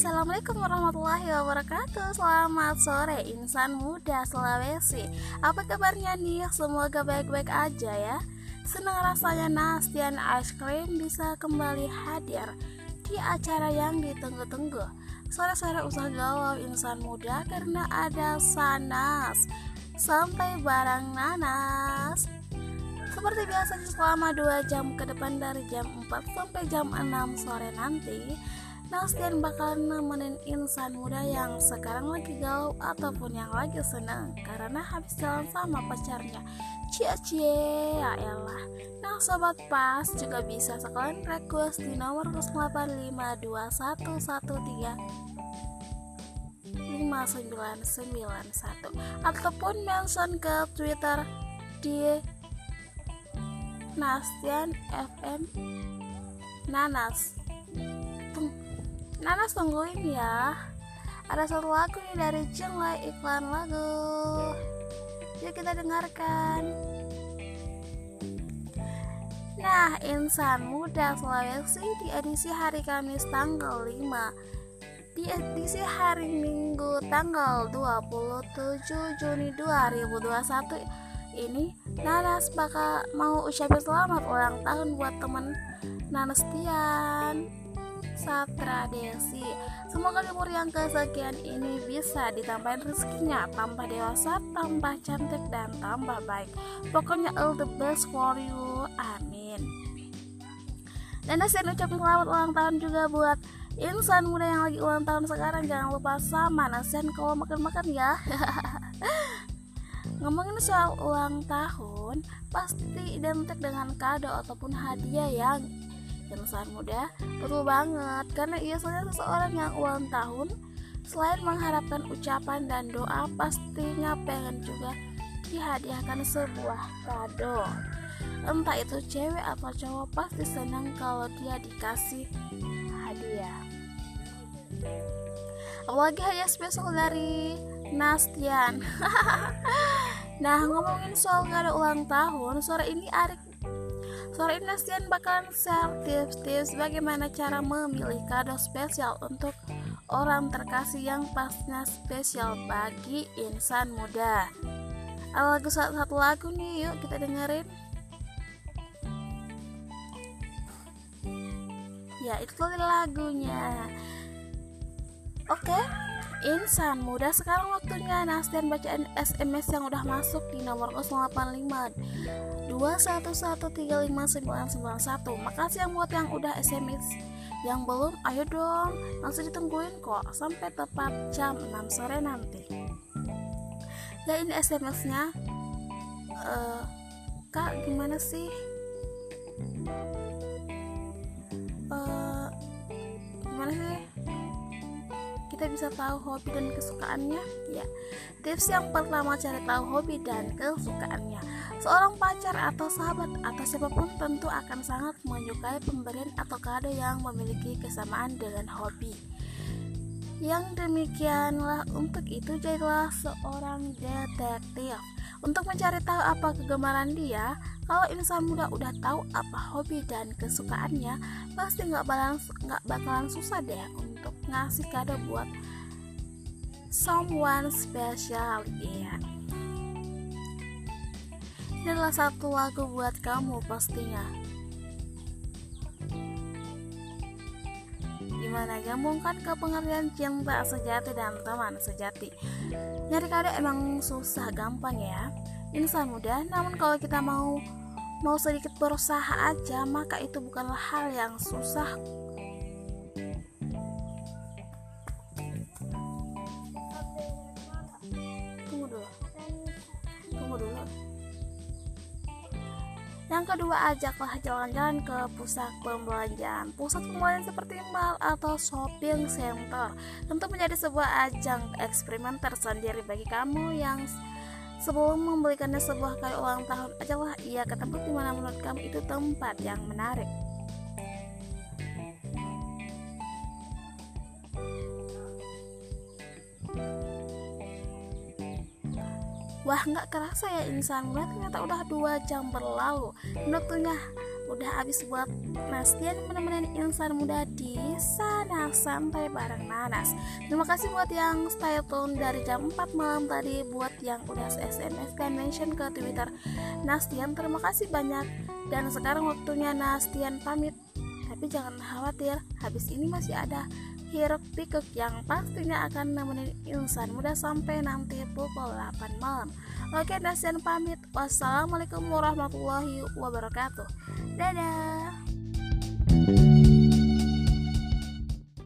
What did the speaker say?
Assalamualaikum warahmatullahi wabarakatuh. Selamat sore insan muda Sulawesi. Apa kabarnya nih? Semoga baik-baik aja ya. Senang rasanya Nastian Ice Cream bisa kembali hadir Di acara yang ditunggu-tunggu. Sore-sore usah galau insan muda Karena ada Sanas. Sampai barang nanas. Seperti biasa selama 2 jam ke depan dari jam 4 sampai jam 6 sore nanti Nastian bakal nemenin insan muda yang sekarang lagi galau ataupun yang lagi senang karena habis jalan sama pacarnya. Cia cie ya elah. Nah sobat pas juga bisa sekalian request di nomor 08521113 5991 ataupun mention ke Twitter di Nastian FM Nanas Nanas tungguin ya. Ada satu lagu nih dari Jenglai iklan lagu. Yuk kita dengarkan. Nah, insan muda Sulawesi di edisi hari Kamis tanggal 5 Di edisi hari Minggu tanggal 27 Juni 2021 ini Nanas bakal mau ucapin selamat ulang tahun buat temen Nanas Tian Satra Desi Semoga di umur yang kesekian ini bisa ditambahin rezekinya Tambah dewasa, tambah cantik, dan tambah baik. Pokoknya all the best for you, amin. Dan saya ucapin selamat ulang tahun juga buat insan muda yang lagi ulang tahun sekarang. Jangan lupa sama Nasian kalau makan-makan ya. Ngomongin soal ulang tahun, pasti identik dengan kado ataupun hadiah yang insan muda perlu banget karena biasanya seseorang yang ulang tahun. Selain mengharapkan ucapan dan doa pastinya pengen juga dihadiahkan sebuah kado. Entah itu cewek atau cowok pasti senang kalau dia dikasih hadiah. Apalagi hadiah spesial dari Nastian. Nah ngomongin soal kado ulang tahun sore ini Arik Sore ini Nastian bakalan share tips-tips bagaimana cara memilih kado spesial untuk orang terkasih yang pasnya spesial bagi insan muda. Lagu satu, lagu nih, yuk kita dengerin. Ya, itu lagunya. Oke. Insan muda sekarang waktunya. Nastian bacaan SMS yang udah masuk di nomor 085 211359991 Makasih yang buat yang udah SMS Yang belum ayo dong. Masih ditungguin kok Sampai tepat jam 6 sore nanti. Ya ini SMS-nya uh, Kak gimana sih? Uh, Gimana sih kita bisa tahu hobi dan kesukaannya? Ya, tips yang pertama cari tahu hobi dan kesukaannya. Seorang pacar atau sahabat atau siapa pun tentu akan sangat menyukai pemberian atau kado yang memiliki kesamaan dengan hobi. Yang demikianlah untuk itu jadilah seorang detektif untuk mencari tahu apa kegemaran dia. Kalau insan muda udah tahu apa hobi dan kesukaannya, pasti nggak bakalan nggak bakalan susah deh untuk ngasih kado buat someone special ya ini adalah satu lagu buat kamu pastinya. Gimana? Gabungkan ke pengertian cinta sejati dan teman sejati. Nyari kado emang susah gampang ya. Insan mudah namun kalau kita mau mau sedikit berusaha aja maka itu bukanlah hal yang susah Yang kedua, ajaklah jalan-jalan ke pusat pembelanjaan. Pusat pembelanjaan seperti mall atau shopping center tentu menjadi sebuah ajang eksperimen tersendiri bagi kamu yang sebelum membelikannya sebuah kali ulang tahun ajalah ia ke tempat di mana menurut kamu itu tempat yang menarik. Wah nggak kerasa ya insan gue ternyata udah dua jam berlalu. Waktunya udah habis buat Nastian menemani insan muda di sana santai bareng Nanas. Terima kasih buat yang stay tune dari jam 4 malam tadi buat yang udah SMS dan mention ke Twitter Nastian. Terima kasih banyak. Dan sekarang waktunya Nastian pamit. Tapi jangan khawatir habis ini masih ada hiruk pikuk yang pastinya akan nemenin insan muda sampai nanti pukul 8 malam. Oke, Nasian pamit. Wassalamualaikum warahmatullahi wabarakatuh. Dadah.